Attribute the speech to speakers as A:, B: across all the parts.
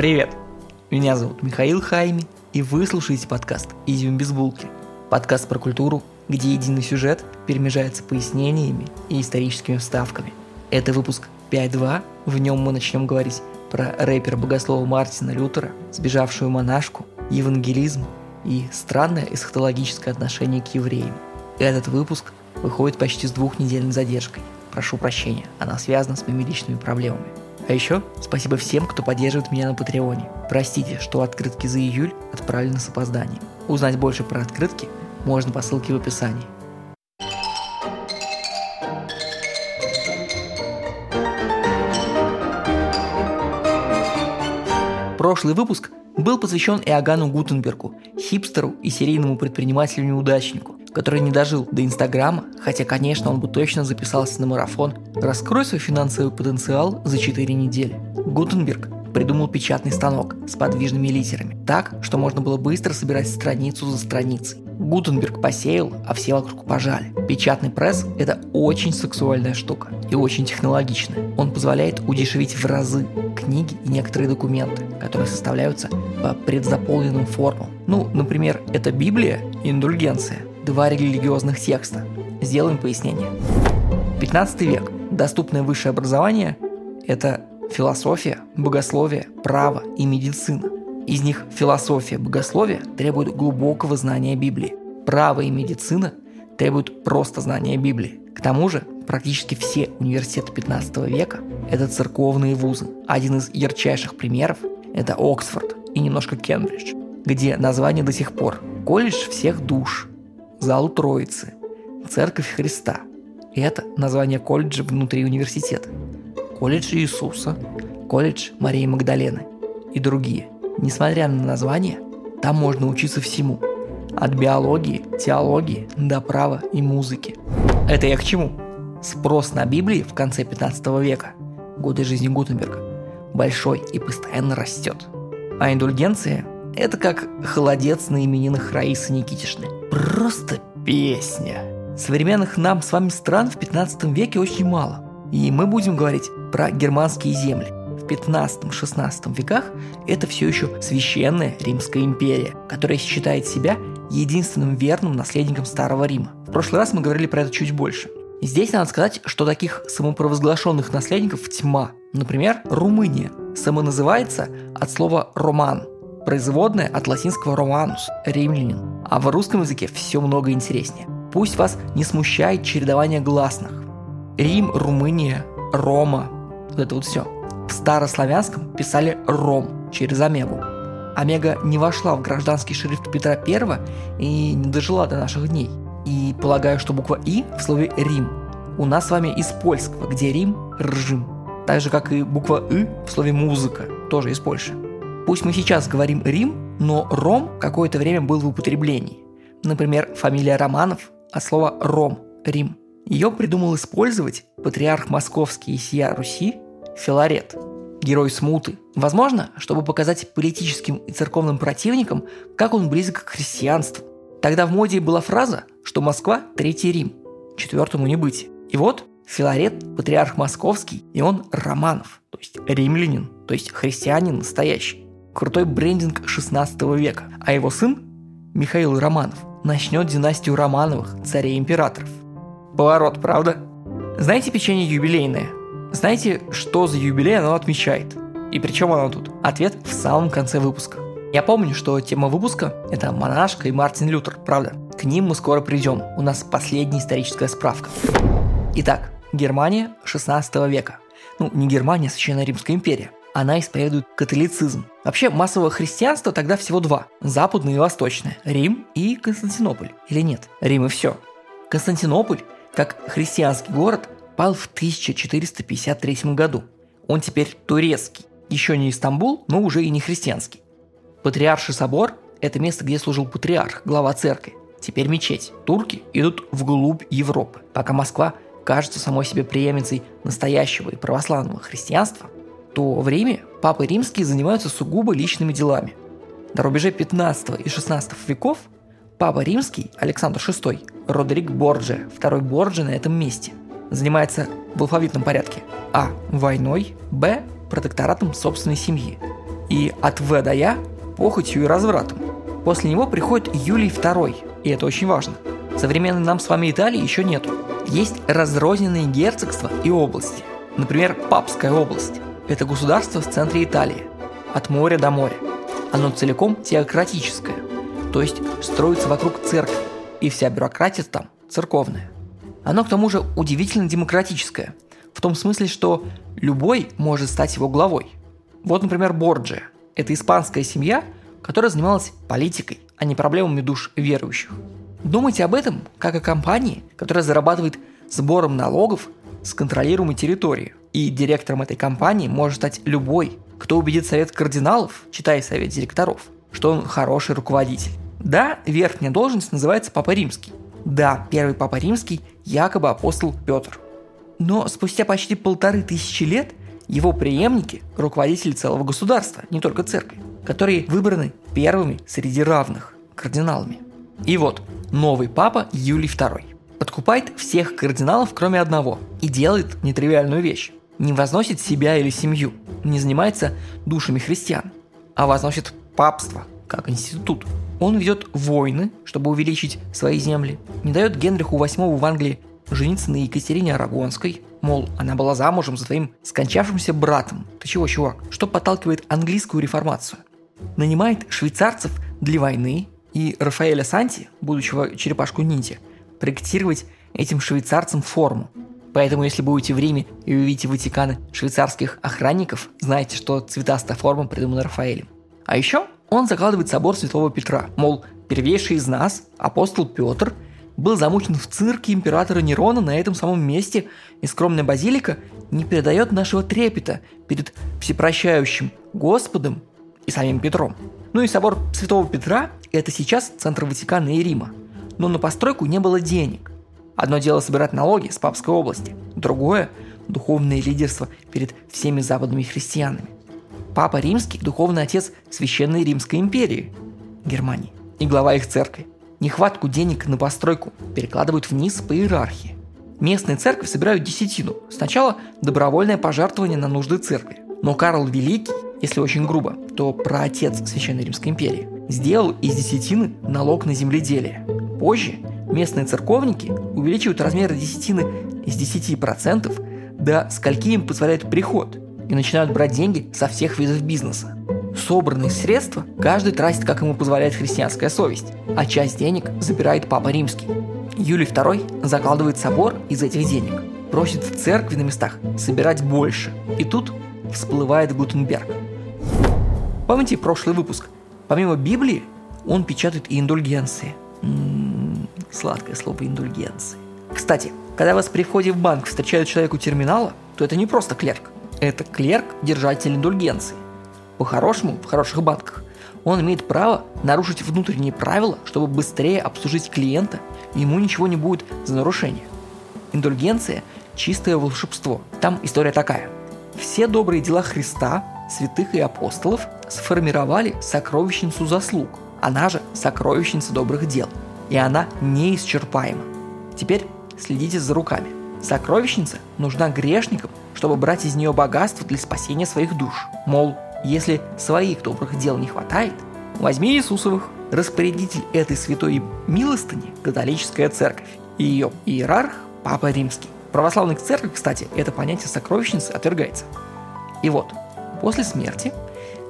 A: Привет! Меня зовут Михаил Хайми, и вы слушаете подкаст «Изюм без булки». Подкаст про культуру, где единый сюжет перемежается пояснениями и историческими вставками. Это выпуск 5.2, в нем мы начнем говорить про рэпера-богослова Мартина Лютера, сбежавшую монашку, евангелизм и странное эсхатологическое отношение к евреям. Этот выпуск выходит почти с двухнедельной задержкой. Прошу прощения, она связана с моими личными проблемами. А еще спасибо всем, кто поддерживает меня на Патреоне. Простите, что открытки за июль отправлены с опозданием. Узнать больше про открытки можно по ссылке в описании. Прошлый выпуск был посвящен Иоганну Гутенбергу, хипстеру и серийному предпринимателю-неудачнику, который не дожил до Инстаграма, хотя, конечно, он бы точно записался на марафон «Раскрой свой финансовый потенциал за 4 недели». Гутенберг придумал печатный станок с подвижными литерами, так, что можно было быстро собирать страницу за страницей. Гутенберг посеял, а все вокруг пожали. Печатный пресс – это очень сексуальная штука и очень технологичная. Он позволяет удешевить в разы книги и некоторые документы, которые составляются по предзаполненным формам. Ну, например, это Библия и индульгенция, два религиозных текста. Сделаем пояснение. 15 век. Доступное высшее образование – это философия, богословие, право и медицина. Из них философия, богословие требуют глубокого знания Библии. Право и медицина требуют просто знания Библии. К тому же, практически все университеты 15 века – это церковные вузы. Один из ярчайших примеров – это Оксфорд и немножко Кембридж, где название до сих пор – колледж всех душ, зал Троицы, церковь Христа. И это название колледжа внутри университета. Колледж Иисуса, колледж Марии Магдалены и другие – Несмотря на название, там можно учиться всему. От биологии, теологии до права и музыки. Это я к чему? Спрос на Библии в конце 15 века, годы жизни Гутенберга, большой и постоянно растет. А индульгенция – это как холодец на именинах Раисы Никитишны. Просто песня. Современных нам с вами стран в 15 веке очень мало. И мы будем говорить про германские земли. 15-16 веках это все еще священная Римская империя, которая считает себя единственным верным наследником Старого Рима. В прошлый раз мы говорили про это чуть больше. Здесь надо сказать, что таких самопровозглашенных наследников тьма. Например, Румыния самоназывается от слова «роман», производное от латинского «романус» – «римлянин». А в русском языке все много интереснее. Пусть вас не смущает чередование гласных. Рим, Румыния, Рома – вот это вот все – в старославянском писали «ром» через омегу. Омега не вошла в гражданский шрифт Петра I и не дожила до наших дней. И полагаю, что буква «и» в слове «рим» у нас с вами из польского, где «рим» – «ржим». Так же, как и буква «ы» в слове «музыка», тоже из Польши. Пусть мы сейчас говорим «рим», но «ром» какое-то время был в употреблении. Например, фамилия Романов от слова «ром» – «рим». Ее придумал использовать патриарх московский и сия Руси Филарет, герой смуты. Возможно, чтобы показать политическим и церковным противникам, как он близок к христианству. Тогда в моде была фраза, что Москва – Третий Рим, четвертому не быть. И вот Филарет – патриарх московский, и он Романов, то есть римлянин, то есть христианин настоящий. Крутой брендинг 16 века. А его сын, Михаил Романов, начнет династию Романовых, царей-императоров. Поворот, правда? Знаете печенье юбилейное? Знаете, что за юбилей оно отмечает? И при чем оно тут? Ответ в самом конце выпуска. Я помню, что тема выпуска – это монашка и Мартин Лютер, правда? К ним мы скоро придем, у нас последняя историческая справка. Итак, Германия 16 века. Ну, не Германия, а Священная Римская империя. Она исповедует католицизм. Вообще, массового христианства тогда всего два. Западное и восточное. Рим и Константинополь. Или нет? Рим и все. Константинополь, как христианский город, пал в 1453 году. Он теперь турецкий. Еще не Истамбул, но уже и не христианский. Патриарший собор – это место, где служил патриарх, глава церкви. Теперь мечеть. Турки идут вглубь Европы. Пока Москва кажется самой себе преемницей настоящего и православного христианства, то в Риме папы римские занимаются сугубо личными делами. На рубеже 15 и 16 веков папа римский Александр VI, Родерик Борджи, второй Борджи на этом месте – занимается в алфавитном порядке. А. Войной. Б. Протекторатом собственной семьи. и от В до Я похотью и развратом. После него приходит Юлий II, и это очень важно. Современной нам с вами Италии еще нету. Есть разрозненные герцогства и области. Например, Папская область. Это государство в центре Италии, от моря до моря. Оно целиком теократическое, то есть строится вокруг церкви, и вся бюрократия там церковная. Оно к тому же удивительно демократическое, в том смысле, что любой может стать его главой. Вот, например, Борджия. Это испанская семья, которая занималась политикой, а не проблемами душ верующих. Думайте об этом как о компании, которая зарабатывает сбором налогов с контролируемой территории. И директором этой компании может стать любой, кто убедит совет кардиналов, читая совет директоров, что он хороший руководитель. Да, верхняя должность называется Папа Римский. Да, первый Папа Римский якобы апостол Петр. Но спустя почти полторы тысячи лет его преемники – руководители целого государства, не только церкви, которые выбраны первыми среди равных – кардиналами. И вот, новый папа Юлий II подкупает всех кардиналов, кроме одного, и делает нетривиальную вещь. Не возносит себя или семью, не занимается душами христиан, а возносит папство, как институт. Он ведет войны, чтобы увеличить свои земли, не дает Генриху VIII в Англии жениться на Екатерине Арагонской, мол, она была замужем за твоим скончавшимся братом. Ты чего, чувак? Что подталкивает английскую реформацию? Нанимает швейцарцев для войны и Рафаэля Санти, будущего черепашку ниндзя, проектировать этим швейцарцам форму. Поэтому, если будете в Риме и увидите Ватиканы швейцарских охранников, знайте, что цветастая форма придумана Рафаэлем. А еще он закладывает собор Святого Петра, мол, первейший из нас, апостол Петр, был замучен в цирке императора Нерона на этом самом месте, и скромная базилика не передает нашего трепета перед всепрощающим Господом и самим Петром. Ну и собор Святого Петра – это сейчас центр Ватикана и Рима. Но на постройку не было денег. Одно дело собирать налоги с Папской области, другое – духовное лидерство перед всеми западными христианами. Папа Римский – духовный отец Священной Римской империи Германии и глава их церкви. Нехватку денег на постройку перекладывают вниз по иерархии. Местные церкви собирают десятину. Сначала добровольное пожертвование на нужды церкви. Но Карл Великий, если очень грубо, то праотец Священной Римской империи, сделал из десятины налог на земледелие. Позже местные церковники увеличивают размеры десятины из 10% до скольки им позволяет приход – и начинают брать деньги со всех видов бизнеса. Собранные средства каждый тратит, как ему позволяет христианская совесть, а часть денег забирает Папа Римский. Юлий II закладывает собор из этих денег, просит в церкви на местах собирать больше. И тут всплывает Гутенберг. Помните прошлый выпуск? Помимо Библии, он печатает и индульгенции. Сладкое слово индульгенции. Кстати, когда вас при входе в банк встречают человек у терминала, то это не просто клерк. Это клерк, держатель индульгенции. По-хорошему, в хороших банках, он имеет право нарушить внутренние правила, чтобы быстрее обслужить клиента, и ему ничего не будет за нарушение. Индульгенция – чистое волшебство. Там история такая. Все добрые дела Христа, святых и апостолов сформировали сокровищницу заслуг. Она же сокровищница добрых дел. И она неисчерпаема. Теперь следите за руками. Сокровищница нужна грешникам, чтобы брать из нее богатство для спасения своих душ. Мол, если своих добрых дел не хватает, возьми Иисусовых. Распорядитель этой святой милостыни – католическая церковь, и ее иерарх – Папа Римский. В православных церквях, кстати, это понятие сокровищницы отвергается. И вот, после смерти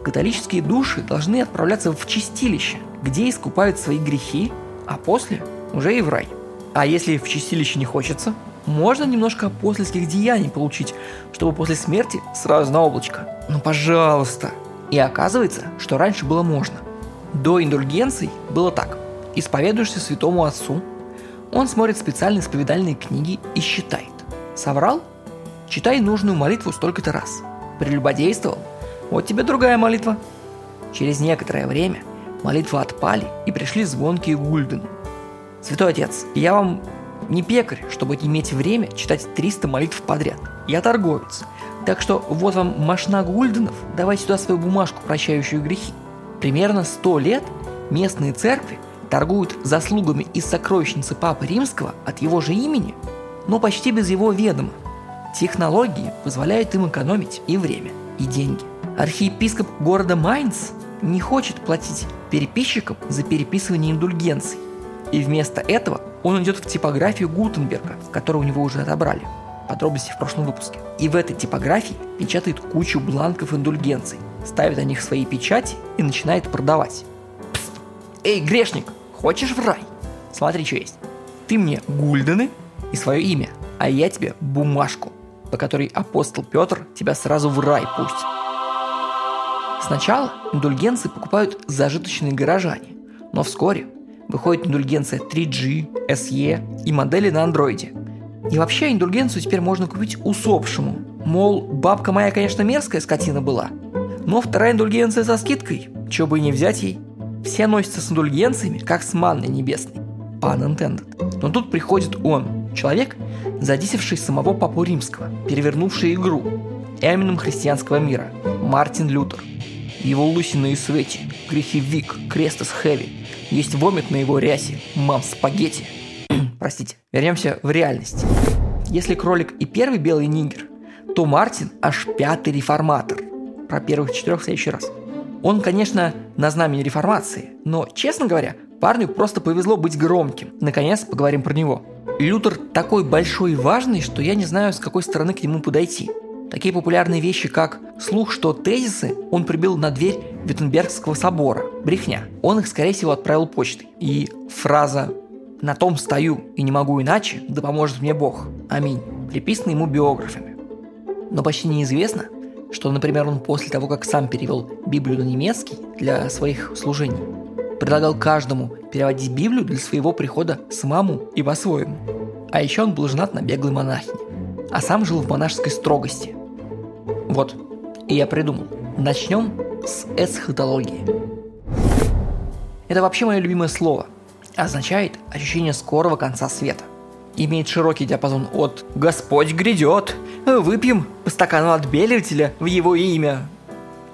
A: католические души должны отправляться в чистилище, где искупают свои грехи, а после уже и в рай. А если в чистилище не хочется, можно немножко апостольских деяний получить, чтобы после смерти сразу на облачко. Ну пожалуйста. И оказывается, что раньше было можно. До индульгенций было так. Исповедуешься святому отцу, он смотрит специальные исповедальные книги и считает. Соврал? Читай нужную молитву столько-то раз. Прелюбодействовал? Вот тебе другая молитва. Через некоторое время молитвы отпали и пришли звонкие гульдены. Святой Отец, я вам не пекарь, чтобы иметь время читать 300 молитв подряд. Я торговец. Так что вот вам машина гульденов, давай сюда свою бумажку, прощающую грехи. Примерно 100 лет местные церкви торгуют заслугами из сокровищницы Папы Римского от его же имени, но почти без его ведома. Технологии позволяют им экономить и время, и деньги. Архиепископ города Майнц не хочет платить переписчикам за переписывание индульгенций. И вместо этого он идет в типографию Гутенберга, которую у него уже отобрали. Подробности в прошлом выпуске. И в этой типографии печатает кучу бланков индульгенций, ставит на них свои печати и начинает продавать. Пст! Эй, грешник, хочешь в рай? Смотри, что есть. Ты мне гульдены и свое имя, а я тебе бумажку, по которой апостол Петр тебя сразу в рай пустит. Сначала индульгенции покупают зажиточные горожане, но вскоре выходит индульгенция 3G, SE и модели на андроиде. И вообще индульгенцию теперь можно купить усопшему. Мол, бабка моя, конечно, мерзкая скотина была, но вторая индульгенция со скидкой, чего бы и не взять ей. Все носятся с индульгенциями, как с манной небесной. Pun intended. Но тут приходит он, человек, задисевший самого Папу Римского, перевернувший игру, Эмином христианского мира, Мартин Лютер. Его лысины и свети, грехи Вик, Крестос Хэви, есть вомит на его рясе, мам спагетти. Простите, вернемся в реальность. Если кролик и первый белый нигер, то Мартин аж пятый реформатор. Про первых четырех в следующий раз. Он, конечно, на знамени реформации, но, честно говоря, парню просто повезло быть громким. Наконец, поговорим про него. Лютер такой большой и важный, что я не знаю, с какой стороны к нему подойти. Такие популярные вещи, как слух, что тезисы он прибил на дверь Виттенбергского собора. Брехня. Он их, скорее всего, отправил почтой. И фраза «на том стою и не могу иначе, да поможет мне Бог. Аминь» приписана ему биографами. Но почти неизвестно, что, например, он после того, как сам перевел Библию на немецкий для своих служений, предлагал каждому переводить Библию для своего прихода самому и по-своему. А еще он был женат на беглой монахине, а сам жил в монашеской строгости, вот, и я придумал. Начнем с эсхатологии. Это вообще мое любимое слово. Означает ощущение скорого конца света. Имеет широкий диапазон от «Господь грядет», «Выпьем по стакану отбеливателя в его имя»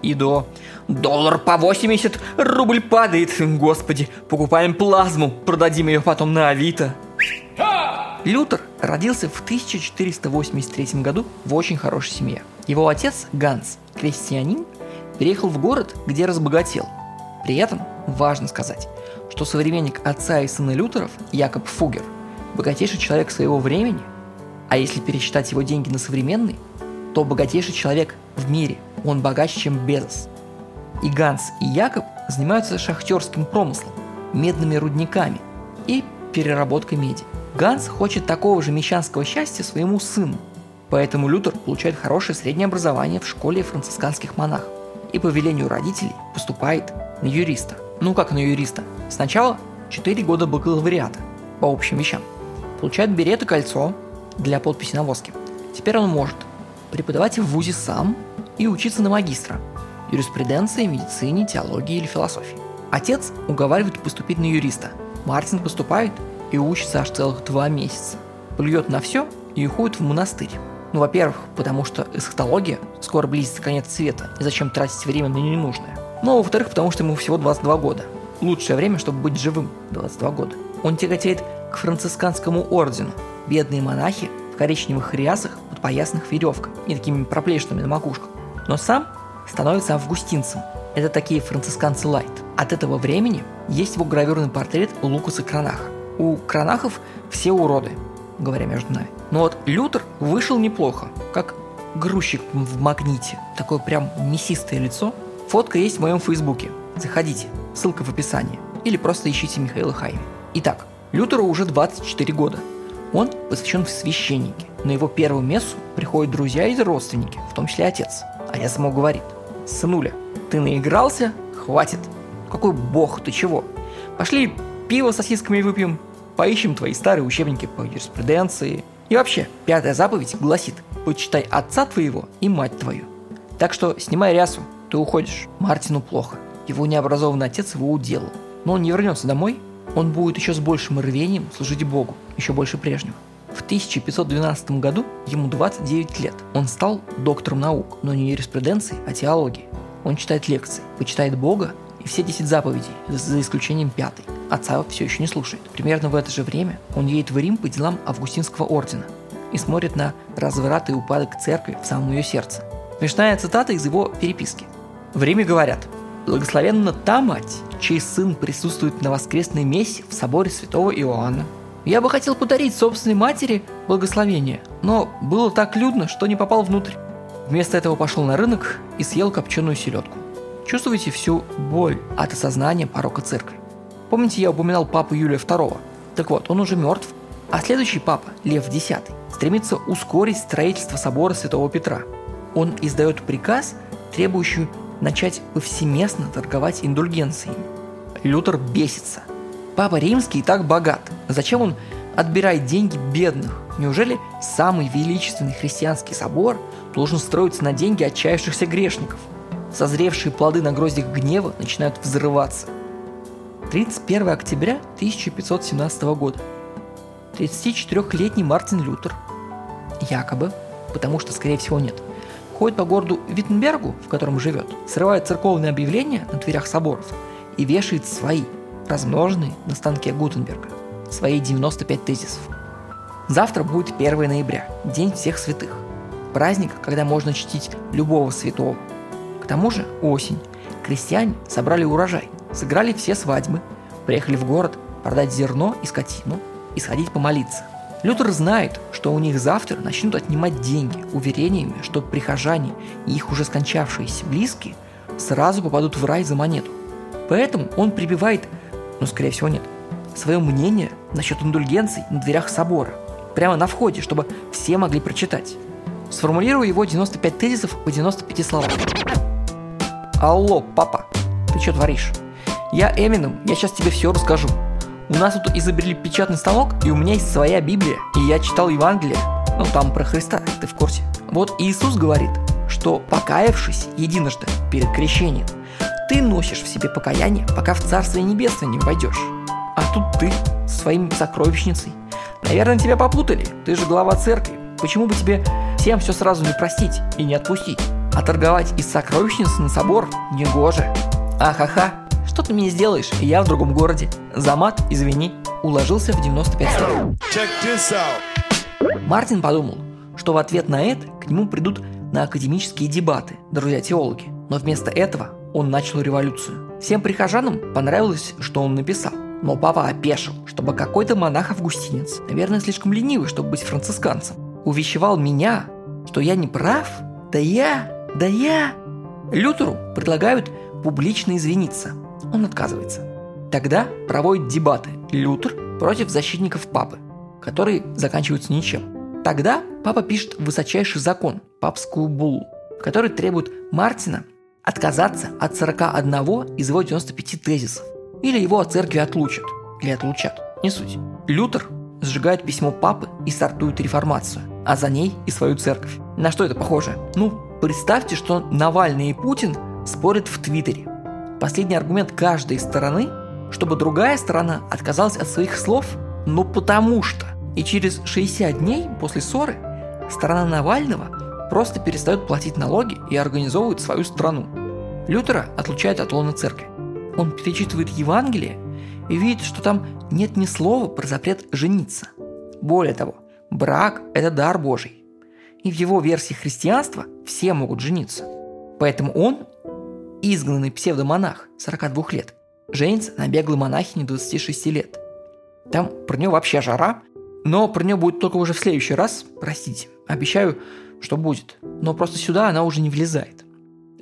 A: и до «Доллар по 80, рубль падает, господи, покупаем плазму, продадим ее потом на Авито». Лютер родился в 1483 году в очень хорошей семье – его отец, Ганс, крестьянин, переехал в город, где разбогател. При этом важно сказать, что современник отца и сына Лютеров, Якоб Фугер, богатейший человек своего времени, а если пересчитать его деньги на современный, то богатейший человек в мире, он богаче, чем Безос. И Ганс и Якоб занимаются шахтерским промыслом, медными рудниками и переработкой меди. Ганс хочет такого же мещанского счастья своему сыну – Поэтому Лютер получает хорошее среднее образование в школе францисканских монахов и по велению родителей поступает на юриста. Ну как на юриста? Сначала 4 года бакалавриата по общим вещам. Получает берет и кольцо для подписи на воске. Теперь он может преподавать в ВУЗе сам и учиться на магистра юриспруденции, медицине, теологии или философии. Отец уговаривает поступить на юриста. Мартин поступает и учится аж целых два месяца. Плюет на все и уходит в монастырь. Ну, во-первых, потому что эсхатология скоро близится конец света, и зачем тратить время на ненужное. Ну, а во-вторых, потому что ему всего 22 года. Лучшее время, чтобы быть живым – 22 года. Он тяготеет к францисканскому ордену. Бедные монахи в коричневых рясах под поясных веревках и такими проплешинами на макушках. Но сам становится августинцем. Это такие францисканцы лайт. От этого времени есть его гравюрный портрет Лукаса Кранаха. У Кранахов все уроды, говоря между нами. Но вот Лютер вышел неплохо, как грузчик в магните. Такое прям мясистое лицо. Фотка есть в моем фейсбуке. Заходите, ссылка в описании. Или просто ищите Михаила Хайми. Итак, Лютеру уже 24 года. Он посвящен в священники. На его первую мессу приходят друзья и родственники, в том числе отец. А я ему говорит, сынуля, ты наигрался? Хватит. Какой бог, ты чего? Пошли пиво с сосисками выпьем, поищем твои старые учебники по юриспруденции. И вообще, пятая заповедь гласит «Почитай отца твоего и мать твою». Так что снимай рясу, ты уходишь. Мартину плохо. Его необразованный отец его уделал. Но он не вернется домой, он будет еще с большим рвением служить Богу, еще больше прежнего. В 1512 году ему 29 лет. Он стал доктором наук, но не юриспруденции, а теологии. Он читает лекции, почитает Бога и все 10 заповедей, за исключением пятой. Отца все еще не слушает. Примерно в это же время он едет в Рим по делам Августинского ордена и смотрит на разврат и упадок церкви в самом ее сердце. Смешная цитата из его переписки. В Риме говорят, благословенна та мать, чей сын присутствует на воскресной мессе в соборе святого Иоанна. Я бы хотел подарить собственной матери благословение, но было так людно, что не попал внутрь. Вместо этого пошел на рынок и съел копченую селедку. Чувствуете всю боль от осознания порока церкви. Помните, я упоминал папу Юлия II? Так вот, он уже мертв, а следующий папа, Лев X, стремится ускорить строительство собора Святого Петра. Он издает приказ, требующий начать повсеместно торговать индульгенциями. Лютер бесится. Папа Римский и так богат. Зачем он отбирает деньги бедных? Неужели самый величественный христианский собор должен строиться на деньги отчаявшихся грешников? Созревшие плоды на гроздях гнева начинают взрываться. 31 октября 1517 года. 34-летний Мартин Лютер, якобы, потому что, скорее всего, нет, ходит по городу Виттенбергу, в котором живет, срывает церковные объявления на дверях соборов и вешает свои, размноженные на станке Гутенберга, свои 95 тезисов. Завтра будет 1 ноября, День всех святых. Праздник, когда можно чтить любого святого. К тому же осень. Крестьяне собрали урожай, сыграли все свадьбы, приехали в город продать зерно и скотину и сходить помолиться. Лютер знает, что у них завтра начнут отнимать деньги уверениями, что прихожане и их уже скончавшиеся близкие сразу попадут в рай за монету. Поэтому он прибивает, ну скорее всего нет, свое мнение насчет индульгенций на дверях собора, прямо на входе, чтобы все могли прочитать. Сформулирую его 95 тезисов по 95 словам. Алло, папа, ты что творишь? Я Эмином, я сейчас тебе все расскажу. У нас тут изобрели печатный станок, и у меня есть своя Библия, и я читал Евангелие. Ну, там про Христа, ты в курсе. Вот Иисус говорит, что покаявшись единожды перед крещением, ты носишь в себе покаяние, пока в Царствие Небесное не войдешь. А тут ты своим сокровищницей. Наверное, тебя попутали. Ты же глава церкви. Почему бы тебе всем все сразу не простить и не отпустить? А торговать из сокровищницы на собор негоже. Ахаха, что ты мне сделаешь? Я в другом городе. Замат, извини, уложился в 95 слов. Мартин подумал, что в ответ на это к нему придут на академические дебаты друзья-теологи. Но вместо этого он начал революцию. Всем прихожанам понравилось, что он написал. Но папа опешил, чтобы какой-то монах-августинец, наверное, слишком ленивый, чтобы быть францисканцем, увещевал меня, что я не прав. Да я, да я. Лютеру предлагают публично извиниться. Он отказывается. Тогда проводят дебаты Лютер против защитников папы, которые заканчиваются ничем. Тогда папа пишет высочайший закон, папскую буллу, который требует Мартина отказаться от 41 из его 95 тезисов. Или его от церкви отлучат. Или отлучат. Не суть. Лютер сжигает письмо папы и стартует реформацию, а за ней и свою церковь. На что это похоже? Ну, представьте, что Навальный и Путин спорят в Твиттере. Последний аргумент каждой стороны, чтобы другая сторона отказалась от своих слов, ну потому что. И через 60 дней после ссоры сторона Навального просто перестает платить налоги и организовывает свою страну. Лютера отлучают от лона церкви. Он перечитывает Евангелие и видит, что там нет ни слова про запрет жениться. Более того, брак – это дар Божий. И в его версии христианства все могут жениться. Поэтому он, изгнанный псевдомонах 42 лет, женится на беглой монахине 26 лет. Там про нее вообще жара, но про нее будет только уже в следующий раз, простите. Обещаю, что будет. Но просто сюда она уже не влезает.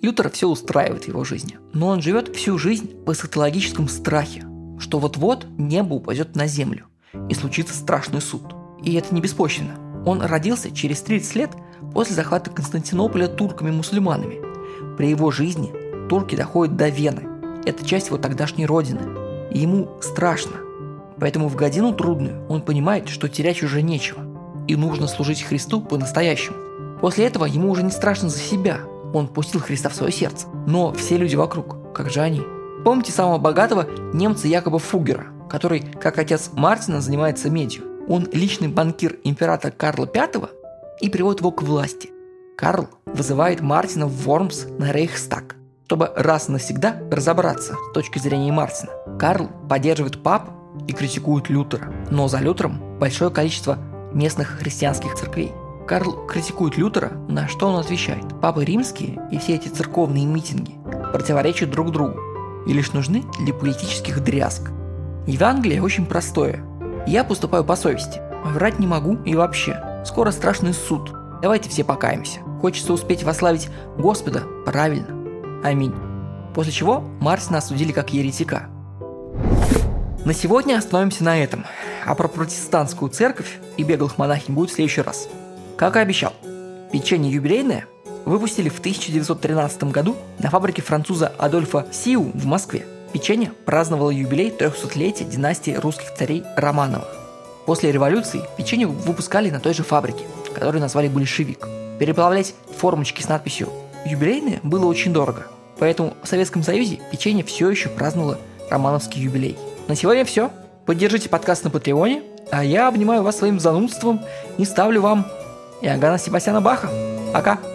A: Лютер все устраивает в его жизни, но он живет всю жизнь по эсхатологическом страхе, что вот-вот небо упадет на землю и случится страшный суд. И это не беспочвенно. Он родился через 30 лет после захвата Константинополя турками-мусульманами. При его жизни турки доходят до Вены. Это часть его тогдашней родины. И ему страшно. Поэтому в годину трудную он понимает, что терять уже нечего. И нужно служить Христу по-настоящему. После этого ему уже не страшно за себя, он пустил Христа в свое сердце. Но все люди вокруг, как же они? Помните самого богатого немца Якоба Фугера, который, как отец Мартина, занимается медью? Он личный банкир императора Карла V и приводит его к власти. Карл вызывает Мартина в Вормс на Рейхстаг, чтобы раз навсегда разобраться с точки зрения Мартина. Карл поддерживает пап и критикует Лютера, но за Лютером большое количество местных христианских церквей – Карл критикует Лютера, на что он отвечает. Папы римские и все эти церковные митинги противоречат друг другу и лишь нужны для политических дрязг. Евангелие очень простое. Я поступаю по совести. Врать не могу и вообще. Скоро страшный суд. Давайте все покаемся. Хочется успеть вославить Господа правильно. Аминь. После чего Мартина осудили как еретика. На сегодня остановимся на этом. А про протестантскую церковь и беглых монахинь будет в следующий раз. Как и обещал, печенье юбилейное выпустили в 1913 году на фабрике француза Адольфа Сиу в Москве. Печенье праздновало юбилей 300-летия династии русских царей Романовых. После революции печенье выпускали на той же фабрике, которую назвали «Большевик». Переплавлять формочки с надписью «Юбилейные» было очень дорого, поэтому в Советском Союзе печенье все еще праздновало романовский юбилей. На сегодня все. Поддержите подкаст на Патреоне, а я обнимаю вас своим занудством и ставлю вам Иоганна Себастьяна Баха. Пока!